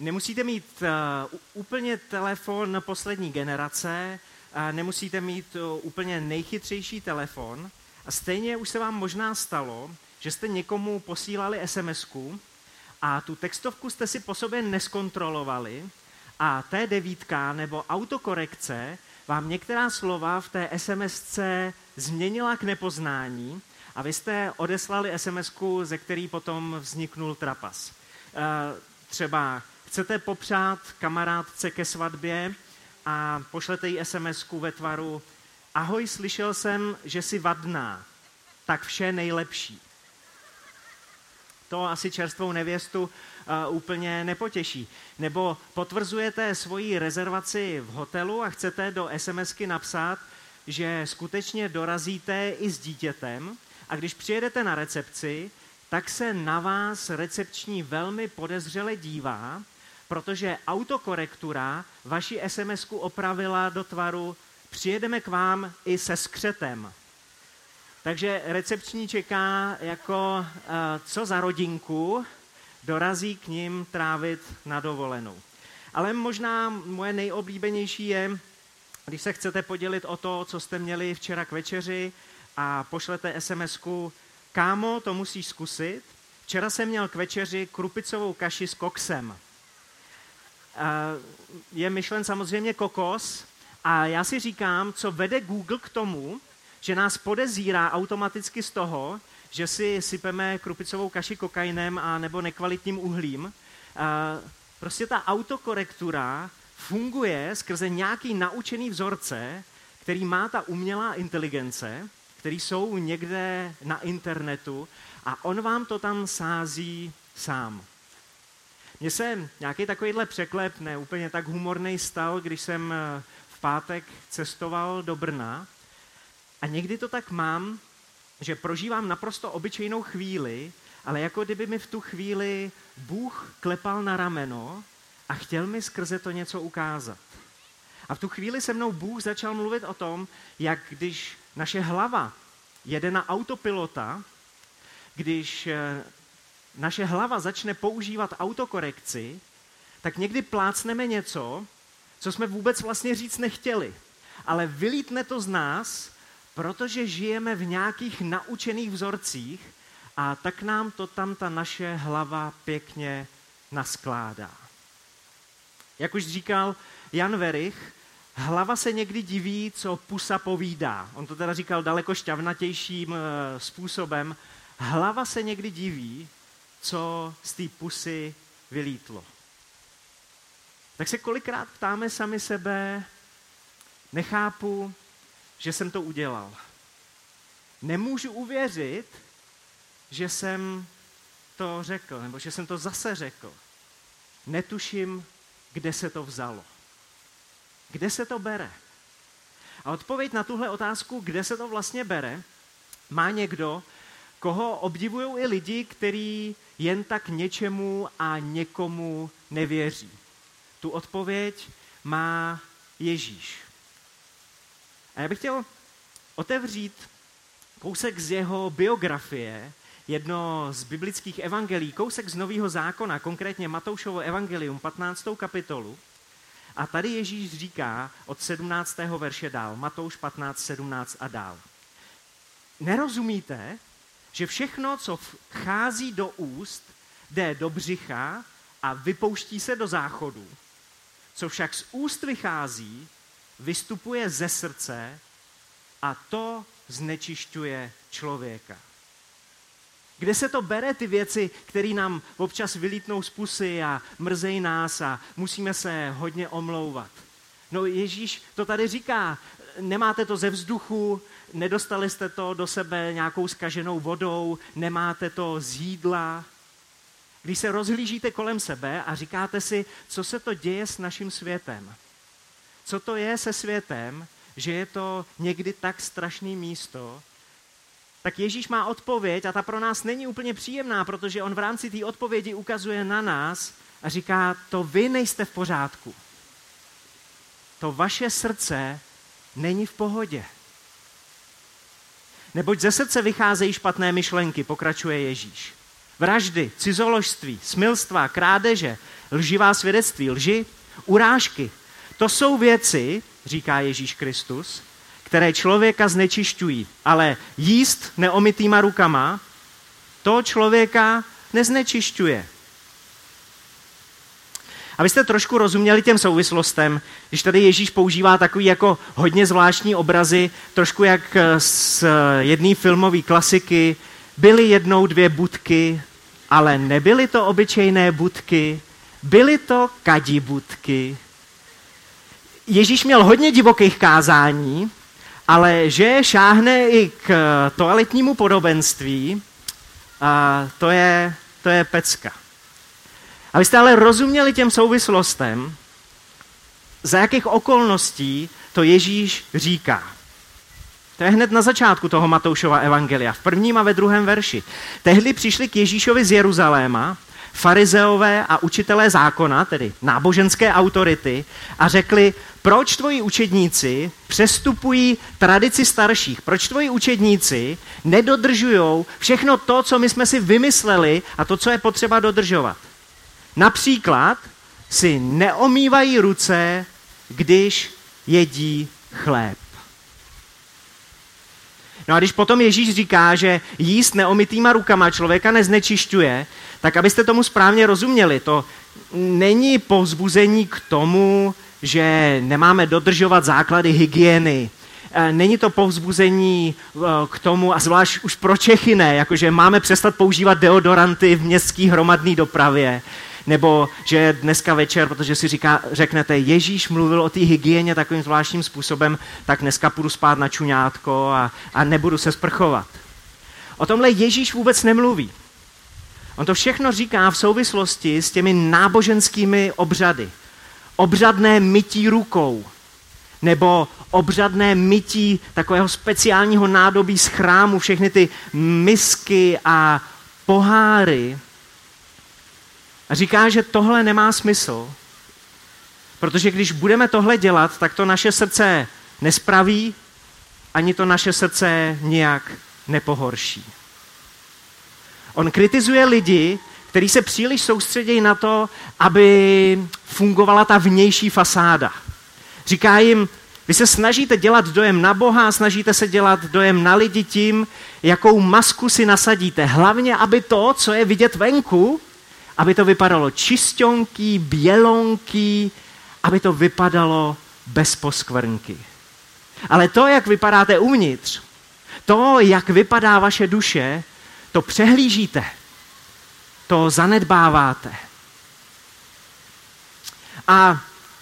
nemusíte mít uh, úplně telefon poslední generace, uh, nemusíte mít uh, úplně nejchytřejší telefon a stejně už se vám možná stalo, že jste někomu posílali sms a tu textovku jste si po sobě neskontrolovali a té devítka nebo autokorekce vám některá slova v té sms změnila k nepoznání a vy jste odeslali sms ze který potom vzniknul trapas. E, třeba chcete popřát kamarádce ke svatbě a pošlete jí sms ve tvaru Ahoj, slyšel jsem, že jsi vadná, tak vše nejlepší. To asi čerstvou nevěstu uh, úplně nepotěší. Nebo potvrzujete svoji rezervaci v hotelu a chcete do SMSky napsat, že skutečně dorazíte i s dítětem a když přijedete na recepci, tak se na vás recepční velmi podezřele dívá, protože autokorektura vaši sms opravila do tvaru přijedeme k vám i se skřetem. Takže recepční čeká jako uh, co za rodinku dorazí k ním trávit na dovolenou. Ale možná moje nejoblíbenější je, když se chcete podělit o to, co jste měli včera k večeři a pošlete SMS-ku, kámo, to musíš zkusit. Včera jsem měl k večeři krupicovou kaši s koksem. Je myšlen samozřejmě kokos a já si říkám, co vede Google k tomu, že nás podezírá automaticky z toho, že si sypeme krupicovou kaši kokainem a nebo nekvalitním uhlím. Prostě ta autokorektura funguje skrze nějaký naučený vzorce, který má ta umělá inteligence, který jsou někde na internetu a on vám to tam sází sám. Mně se nějaký takovýhle překlep, ne úplně tak humorný stal, když jsem eh, v pátek cestoval do Brna a někdy to tak mám, že prožívám naprosto obyčejnou chvíli, ale jako kdyby mi v tu chvíli Bůh klepal na rameno a chtěl mi skrze to něco ukázat. A v tu chvíli se mnou Bůh začal mluvit o tom, jak když naše hlava jede na autopilota, když eh, naše hlava začne používat autokorekci, tak někdy plácneme něco, co jsme vůbec vlastně říct nechtěli. Ale vylítne to z nás, protože žijeme v nějakých naučených vzorcích a tak nám to tam ta naše hlava pěkně naskládá. Jak už říkal Jan Verich, hlava se někdy diví, co pusa povídá. On to teda říkal daleko šťavnatějším eh, způsobem. Hlava se někdy diví, co z té pusy vylítlo. Tak se kolikrát ptáme sami sebe, nechápu, že jsem to udělal. Nemůžu uvěřit, že jsem to řekl, nebo že jsem to zase řekl. Netuším, kde se to vzalo. Kde se to bere? A odpověď na tuhle otázku, kde se to vlastně bere, má někdo, koho obdivují i lidi, kteří jen tak něčemu a někomu nevěří. Tu odpověď má Ježíš. A já bych chtěl otevřít kousek z jeho biografie, jedno z biblických evangelií, kousek z Nového zákona, konkrétně Matoušovo evangelium, 15. kapitolu. A tady Ježíš říká od 17. verše dál, Matouš 15, 17 a dál. Nerozumíte, že všechno, co vchází do úst, jde do břicha a vypouští se do záchodu. Co však z úst vychází, vystupuje ze srdce a to znečišťuje člověka. Kde se to bere, ty věci, které nám občas vylítnou z pusy a mrzejí nás a musíme se hodně omlouvat? No Ježíš to tady říká, nemáte to ze vzduchu, nedostali jste to do sebe nějakou skaženou vodou, nemáte to z jídla. Když se rozhlížíte kolem sebe a říkáte si, co se to děje s naším světem, co to je se světem, že je to někdy tak strašné místo, tak Ježíš má odpověď a ta pro nás není úplně příjemná, protože on v rámci té odpovědi ukazuje na nás a říká, to vy nejste v pořádku. To vaše srdce není v pohodě. Neboť ze srdce vycházejí špatné myšlenky, pokračuje Ježíš. Vraždy, cizoložství, smilstva, krádeže, lživá svědectví, lži, urážky. To jsou věci, říká Ježíš Kristus, které člověka znečišťují. Ale jíst neomytýma rukama, to člověka neznečišťuje. Abyste trošku rozuměli těm souvislostem, když tady Ježíš používá takový jako hodně zvláštní obrazy, trošku jak z jedné filmové klasiky, byly jednou dvě budky, ale nebyly to obyčejné budky, byly to kadibudky. Ježíš měl hodně divokých kázání, ale že šáhne i k toaletnímu podobenství, a to je, to je pecka. Abyste ale rozuměli těm souvislostem, za jakých okolností to Ježíš říká. To je hned na začátku toho Matoušova evangelia, v prvním a ve druhém verši. Tehdy přišli k Ježíšovi z Jeruzaléma farizeové a učitelé zákona, tedy náboženské autority, a řekli, proč tvoji učedníci přestupují tradici starších, proč tvoji učedníci nedodržují všechno to, co my jsme si vymysleli a to, co je potřeba dodržovat. Například si neomývají ruce, když jedí chléb. No a když potom Ježíš říká, že jíst neomytýma rukama člověka neznečišťuje, tak abyste tomu správně rozuměli, to není povzbuzení k tomu, že nemáme dodržovat základy hygieny. E, není to povzbuzení e, k tomu, a zvlášť už pro Čechy ne, jakože máme přestat používat deodoranty v městské hromadné dopravě. Nebo že dneska večer, protože si říká, řeknete, Ježíš mluvil o té hygieně takovým zvláštním způsobem, tak dneska půjdu spát na čuňátko a, a nebudu se sprchovat. O tomhle Ježíš vůbec nemluví. On to všechno říká v souvislosti s těmi náboženskými obřady. Obřadné mytí rukou, nebo obřadné mytí takového speciálního nádobí z chrámu, všechny ty misky a poháry, a říká, že tohle nemá smysl, protože když budeme tohle dělat, tak to naše srdce nespraví, ani to naše srdce nijak nepohorší. On kritizuje lidi, kteří se příliš soustředí na to, aby fungovala ta vnější fasáda. Říká jim, vy se snažíte dělat dojem na Boha, snažíte se dělat dojem na lidi tím, jakou masku si nasadíte. Hlavně, aby to, co je vidět venku, aby to vypadalo čistionký, bělonký, aby to vypadalo bez poskvrnky. Ale to, jak vypadáte uvnitř, to, jak vypadá vaše duše, to přehlížíte, to zanedbáváte. A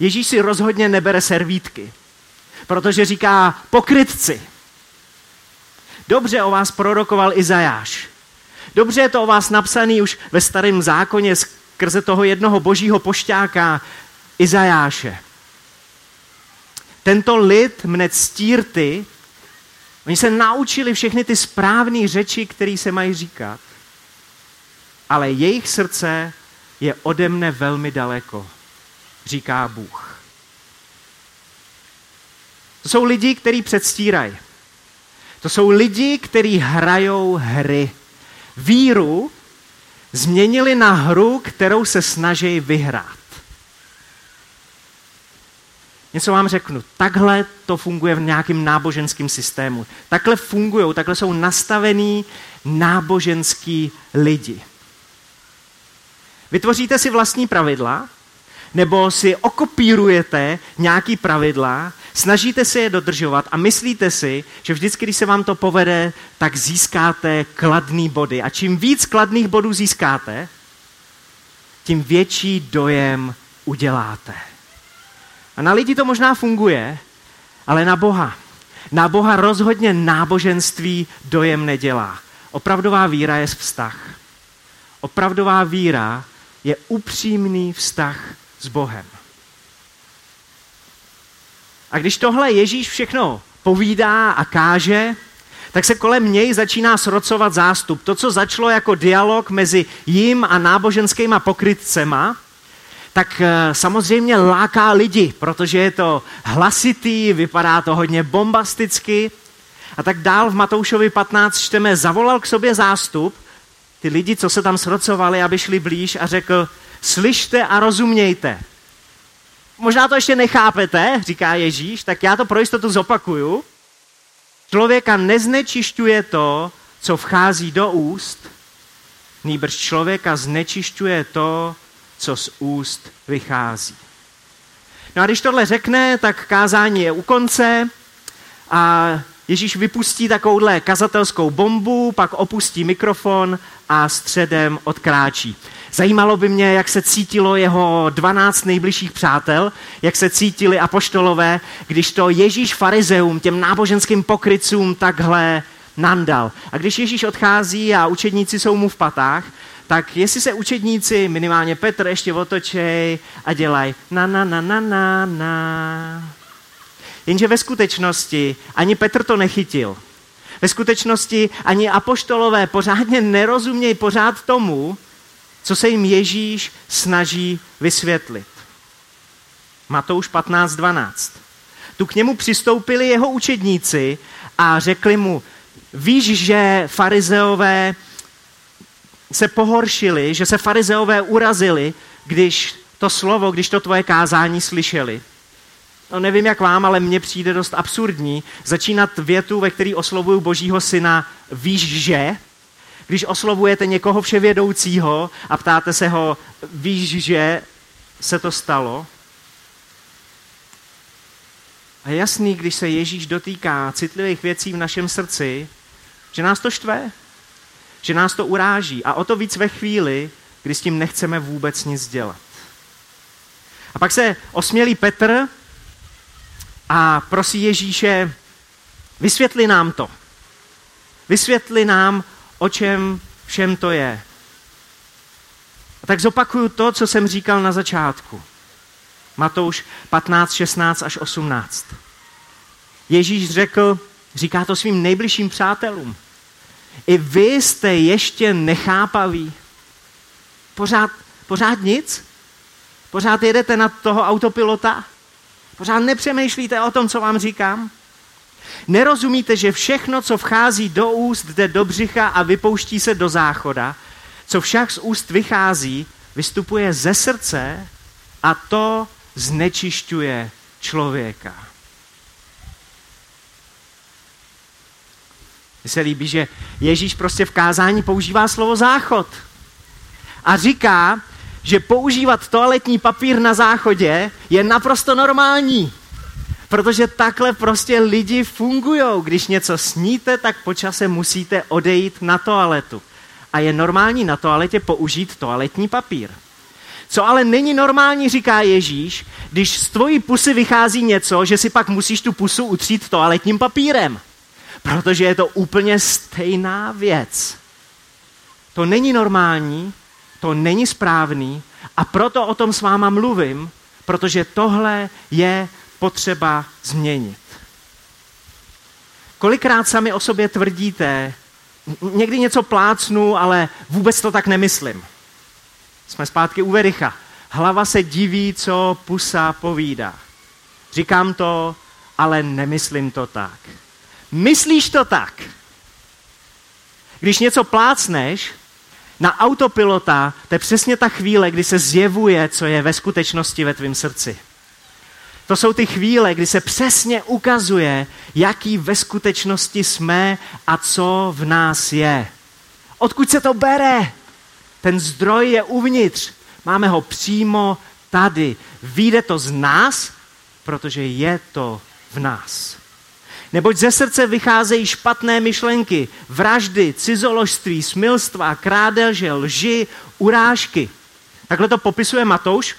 Ježíš si rozhodně nebere servítky, protože říká pokrytci. Dobře o vás prorokoval Izajáš. Dobře je to o vás napsaný už ve starém zákoně skrze toho jednoho božího pošťáka Izajáše. Tento lid mne ctírty, oni se naučili všechny ty správné řeči, které se mají říkat. Ale jejich srdce je ode mne velmi daleko, říká Bůh. To jsou lidi, kteří předstírají. To jsou lidi, kteří hrajou hry víru změnili na hru, kterou se snaží vyhrát. Něco vám řeknu. Takhle to funguje v nějakém náboženském systému. Takhle fungují, takhle jsou nastavení náboženský lidi. Vytvoříte si vlastní pravidla, nebo si okopírujete nějaký pravidla, snažíte se je dodržovat a myslíte si, že vždycky, když se vám to povede, tak získáte kladný body. A čím víc kladných bodů získáte, tím větší dojem uděláte. A na lidi to možná funguje, ale na Boha. Na Boha rozhodně náboženství dojem nedělá. Opravdová víra je vztah. Opravdová víra je upřímný vztah s Bohem. A když tohle Ježíš všechno povídá a káže, tak se kolem něj začíná srocovat zástup. To, co začalo jako dialog mezi jím a náboženskýma pokrytcema, tak eh, samozřejmě láká lidi, protože je to hlasitý, vypadá to hodně bombasticky. A tak dál v Matoušovi 15 čteme, zavolal k sobě zástup, ty lidi, co se tam srocovali, aby šli blíž a řekl, slyšte a rozumějte. Možná to ještě nechápete, říká Ježíš, tak já to pro jistotu zopakuju. Člověka neznečišťuje to, co vchází do úst, nýbrž člověka znečišťuje to, co z úst vychází. No a když tohle řekne, tak kázání je u konce a Ježíš vypustí takovouhle kazatelskou bombu, pak opustí mikrofon a středem odkráčí. Zajímalo by mě, jak se cítilo jeho 12 nejbližších přátel, jak se cítili apoštolové, když to Ježíš farizeum, těm náboženským pokrycům takhle nandal. A když Ježíš odchází a učedníci jsou mu v patách, tak jestli se učedníci, minimálně Petr, ještě otočej a dělají na na na na na na. Jenže ve skutečnosti ani Petr to nechytil. Ve skutečnosti ani apoštolové pořádně nerozumějí pořád tomu, co se jim Ježíš snaží vysvětlit. Matouš 15.12. Tu k němu přistoupili jeho učedníci a řekli mu, víš, že farizeové se pohoršili, že se farizeové urazili, když to slovo, když to tvoje kázání slyšeli. No nevím jak vám, ale mně přijde dost absurdní začínat větu, ve který oslovuju Božího syna, víš, že, když oslovujete někoho vševědoucího a ptáte se ho, víš, že se to stalo? A je jasný, když se Ježíš dotýká citlivých věcí v našem srdci, že nás to štve, že nás to uráží. A o to víc ve chvíli, kdy s tím nechceme vůbec nic dělat. A pak se osmělí Petr a prosí Ježíše, vysvětli nám to. Vysvětli nám, o čem všem to je. A tak zopakuju to, co jsem říkal na začátku. Matouš 15, 16 až 18. Ježíš řekl, říká to svým nejbližším přátelům, i vy jste ještě nechápaví. Pořád, pořád nic? Pořád jedete na toho autopilota? Pořád nepřemýšlíte o tom, co vám říkám? Nerozumíte, že všechno, co vchází do úst, jde do břicha a vypouští se do záchoda, co však z úst vychází, vystupuje ze srdce a to znečišťuje člověka. Mně se líbí, že Ježíš prostě v kázání používá slovo záchod. A říká, že používat toaletní papír na záchodě je naprosto normální. Protože takhle prostě lidi fungují. Když něco sníte, tak po čase musíte odejít na toaletu. A je normální na toaletě použít toaletní papír. Co ale není normální, říká Ježíš, když z tvojí pusy vychází něco, že si pak musíš tu pusu utřít toaletním papírem. Protože je to úplně stejná věc. To není normální, to není správný a proto o tom s váma mluvím, protože tohle je potřeba změnit. Kolikrát sami o sobě tvrdíte, někdy něco plácnu, ale vůbec to tak nemyslím. Jsme zpátky u Vericha. Hlava se diví, co pusa povídá. Říkám to, ale nemyslím to tak. Myslíš to tak? Když něco plácneš, na autopilota, to je přesně ta chvíle, kdy se zjevuje, co je ve skutečnosti ve tvém srdci. To jsou ty chvíle, kdy se přesně ukazuje, jaký ve skutečnosti jsme a co v nás je. Odkud se to bere? Ten zdroj je uvnitř. Máme ho přímo tady. Výjde to z nás, protože je to v nás. Neboť ze srdce vycházejí špatné myšlenky, vraždy, cizoložství, smilstva, krádeže, lži, urážky. Takhle to popisuje Matouš.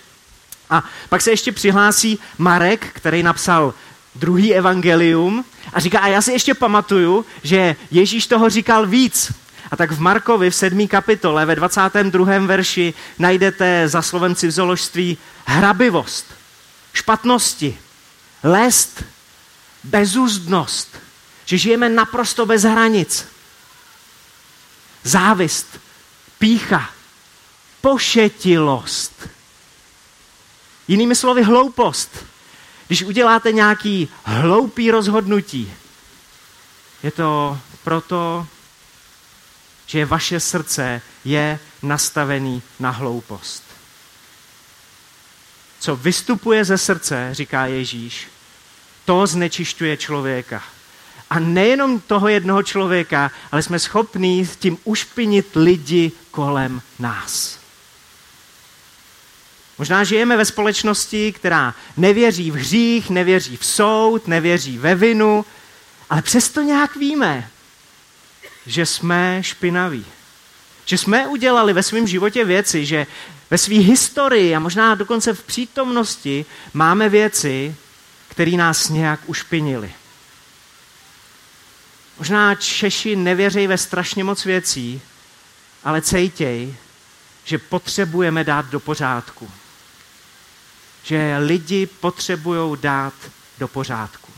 A pak se ještě přihlásí Marek, který napsal druhý evangelium a říká, a já si ještě pamatuju, že Ježíš toho říkal víc. A tak v Markovi v 7. kapitole ve 22. verši najdete za slovem cizoložství hrabivost, špatnosti, lest, bezúzdnost, že žijeme naprosto bez hranic. Závist, pícha, pošetilost. Jinými slovy hloupost. Když uděláte nějaký hloupý rozhodnutí, je to proto, že vaše srdce je nastavený na hloupost. co vystupuje ze srdce, říká Ježíš, to znečišťuje člověka. A nejenom toho jednoho člověka, ale jsme schopní s tím ušpinit lidi kolem nás. Možná žijeme ve společnosti, která nevěří v hřích, nevěří v soud, nevěří ve vinu, ale přesto nějak víme, že jsme špinaví. Že jsme udělali ve svém životě věci, že ve své historii a možná dokonce v přítomnosti máme věci, které nás nějak ušpinili. Možná Češi nevěří ve strašně moc věcí, ale cejtěj, že potřebujeme dát do pořádku. Že lidi potřebují dát do pořádku.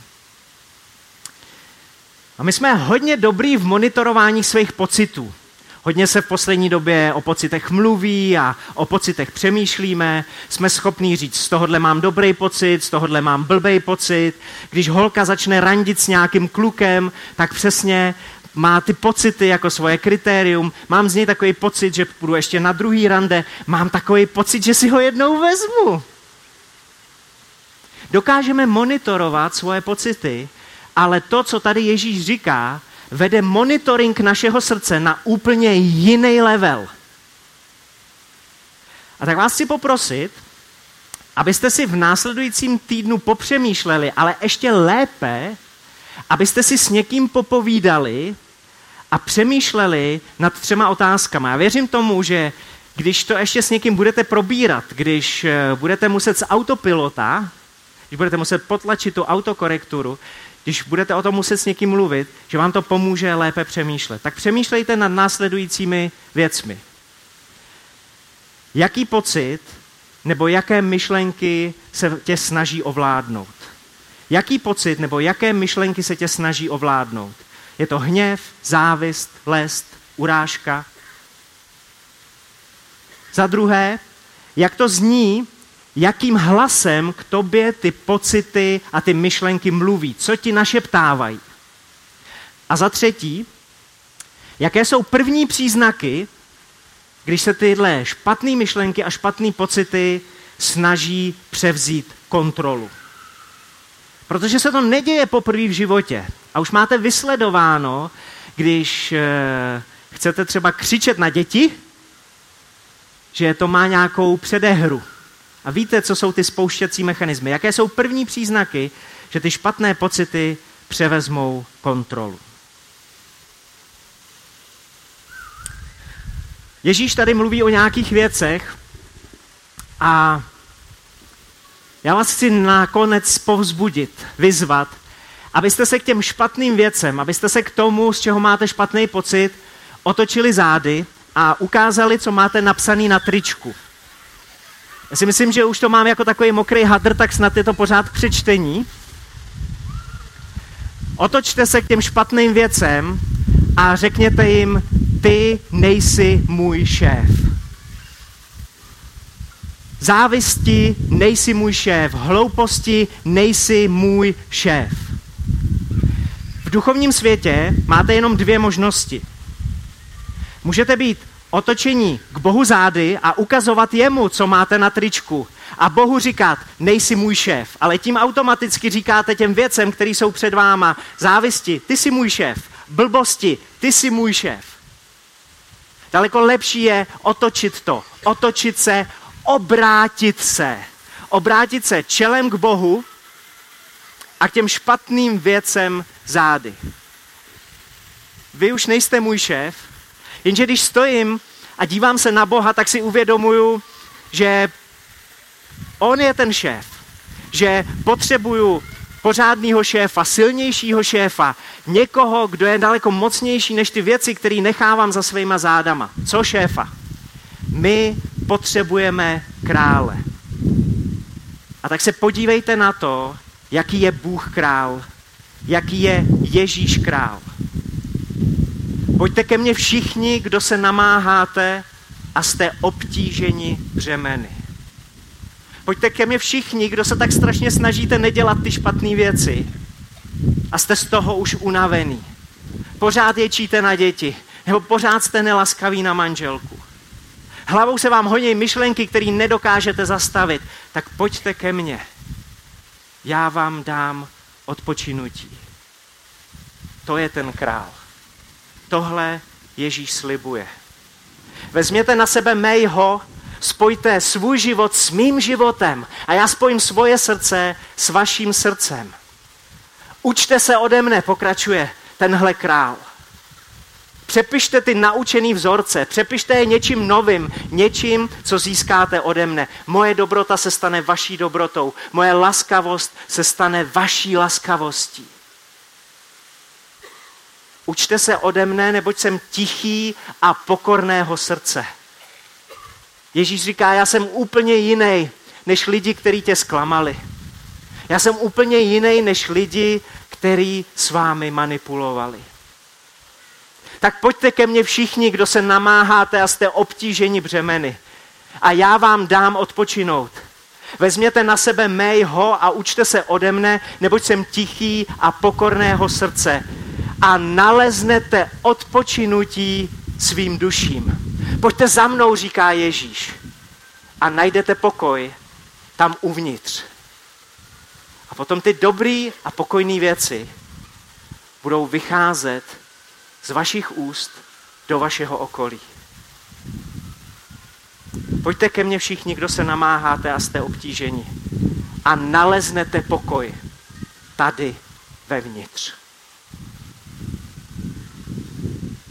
A my jsme hodně dobrý v monitorování svých pocitů. Hodně se v poslední době o pocitech mluví a o pocitech přemýšlíme. Jsme schopní říct, z tohohle mám dobrý pocit, z tohohle mám blbej pocit. Když holka začne randit s nějakým klukem, tak přesně má ty pocity jako svoje kritérium. Mám z něj takový pocit, že půjdu ještě na druhý rande. Mám takový pocit, že si ho jednou vezmu. Dokážeme monitorovat svoje pocity, ale to, co tady Ježíš říká, vede monitoring našeho srdce na úplně jiný level. A tak vás chci poprosit, abyste si v následujícím týdnu popřemýšleli, ale ještě lépe, abyste si s někým popovídali a přemýšleli nad třema otázkama. Já věřím tomu, že když to ještě s někým budete probírat, když eh, budete muset z autopilota, když budete muset potlačit tu autokorekturu, když budete o tom muset s někým mluvit, že vám to pomůže lépe přemýšlet. Tak přemýšlejte nad následujícími věcmi. Jaký pocit nebo jaké myšlenky se tě snaží ovládnout? Jaký pocit nebo jaké myšlenky se tě snaží ovládnout? Je to hněv, závist, lest, urážka? Za druhé, jak to zní, jakým hlasem k tobě ty pocity a ty myšlenky mluví, co ti našeptávají. A za třetí, jaké jsou první příznaky, když se tyhle špatné myšlenky a špatné pocity snaží převzít kontrolu. Protože se to neděje poprvé v životě. A už máte vysledováno, když e, chcete třeba křičet na děti, že to má nějakou předehru. A víte, co jsou ty spouštěcí mechanismy? Jaké jsou první příznaky, že ty špatné pocity převezmou kontrolu? Ježíš tady mluví o nějakých věcech a já vás chci nakonec povzbudit, vyzvat, abyste se k těm špatným věcem, abyste se k tomu, z čeho máte špatný pocit, otočili zády a ukázali, co máte napsaný na tričku. Já si myslím, že už to mám jako takový mokrý hadr, tak snad je to pořád přečtení. Otočte se k těm špatným věcem a řekněte jim, ty nejsi můj šéf. Závisti nejsi můj šéf, hlouposti nejsi můj šéf. V duchovním světě máte jenom dvě možnosti. Můžete být otočení k Bohu zády a ukazovat jemu, co máte na tričku. A Bohu říkat, nejsi můj šéf, ale tím automaticky říkáte těm věcem, které jsou před váma, závisti, ty jsi můj šéf, blbosti, ty jsi můj šéf. Daleko lepší je otočit to, otočit se, obrátit se. Obrátit se čelem k Bohu a k těm špatným věcem zády. Vy už nejste můj šéf, Jenže když stojím a dívám se na Boha, tak si uvědomuju, že On je ten šéf. Že potřebuju pořádného šéfa, silnějšího šéfa, někoho, kdo je daleko mocnější než ty věci, které nechávám za svýma zádama. Co šéfa? My potřebujeme krále. A tak se podívejte na to, jaký je Bůh král, jaký je Ježíš král. Pojďte ke mně všichni, kdo se namáháte a jste obtíženi břemeny. Pojďte ke mně všichni, kdo se tak strašně snažíte nedělat ty špatné věci a jste z toho už unavený. Pořád ječíte na děti, nebo pořád jste nelaskaví na manželku. Hlavou se vám honí myšlenky, které nedokážete zastavit. Tak pojďte ke mně. Já vám dám odpočinutí. To je ten král. Tohle Ježíš slibuje. Vezměte na sebe mého, spojte svůj život s mým životem a já spojím svoje srdce s vaším srdcem. Učte se ode mne, pokračuje tenhle král. Přepište ty naučený vzorce, přepište je něčím novým, něčím, co získáte ode mne. Moje dobrota se stane vaší dobrotou, moje laskavost se stane vaší laskavostí. Učte se ode mne, neboť jsem tichý a pokorného srdce. Ježíš říká, já jsem úplně jiný než lidi, kteří tě zklamali. Já jsem úplně jiný než lidi, kteří s vámi manipulovali. Tak pojďte ke mně všichni, kdo se namáháte a jste obtíženi břemeny. A já vám dám odpočinout. Vezměte na sebe mého a učte se ode mne, neboť jsem tichý a pokorného srdce. A naleznete odpočinutí svým duším. Pojďte za mnou, říká Ježíš. A najdete pokoj tam uvnitř. A potom ty dobrý a pokojné věci budou vycházet z vašich úst do vašeho okolí. Pojďte ke mně všichni, kdo se namáháte a jste obtíženi a naleznete pokoj tady vevnitř.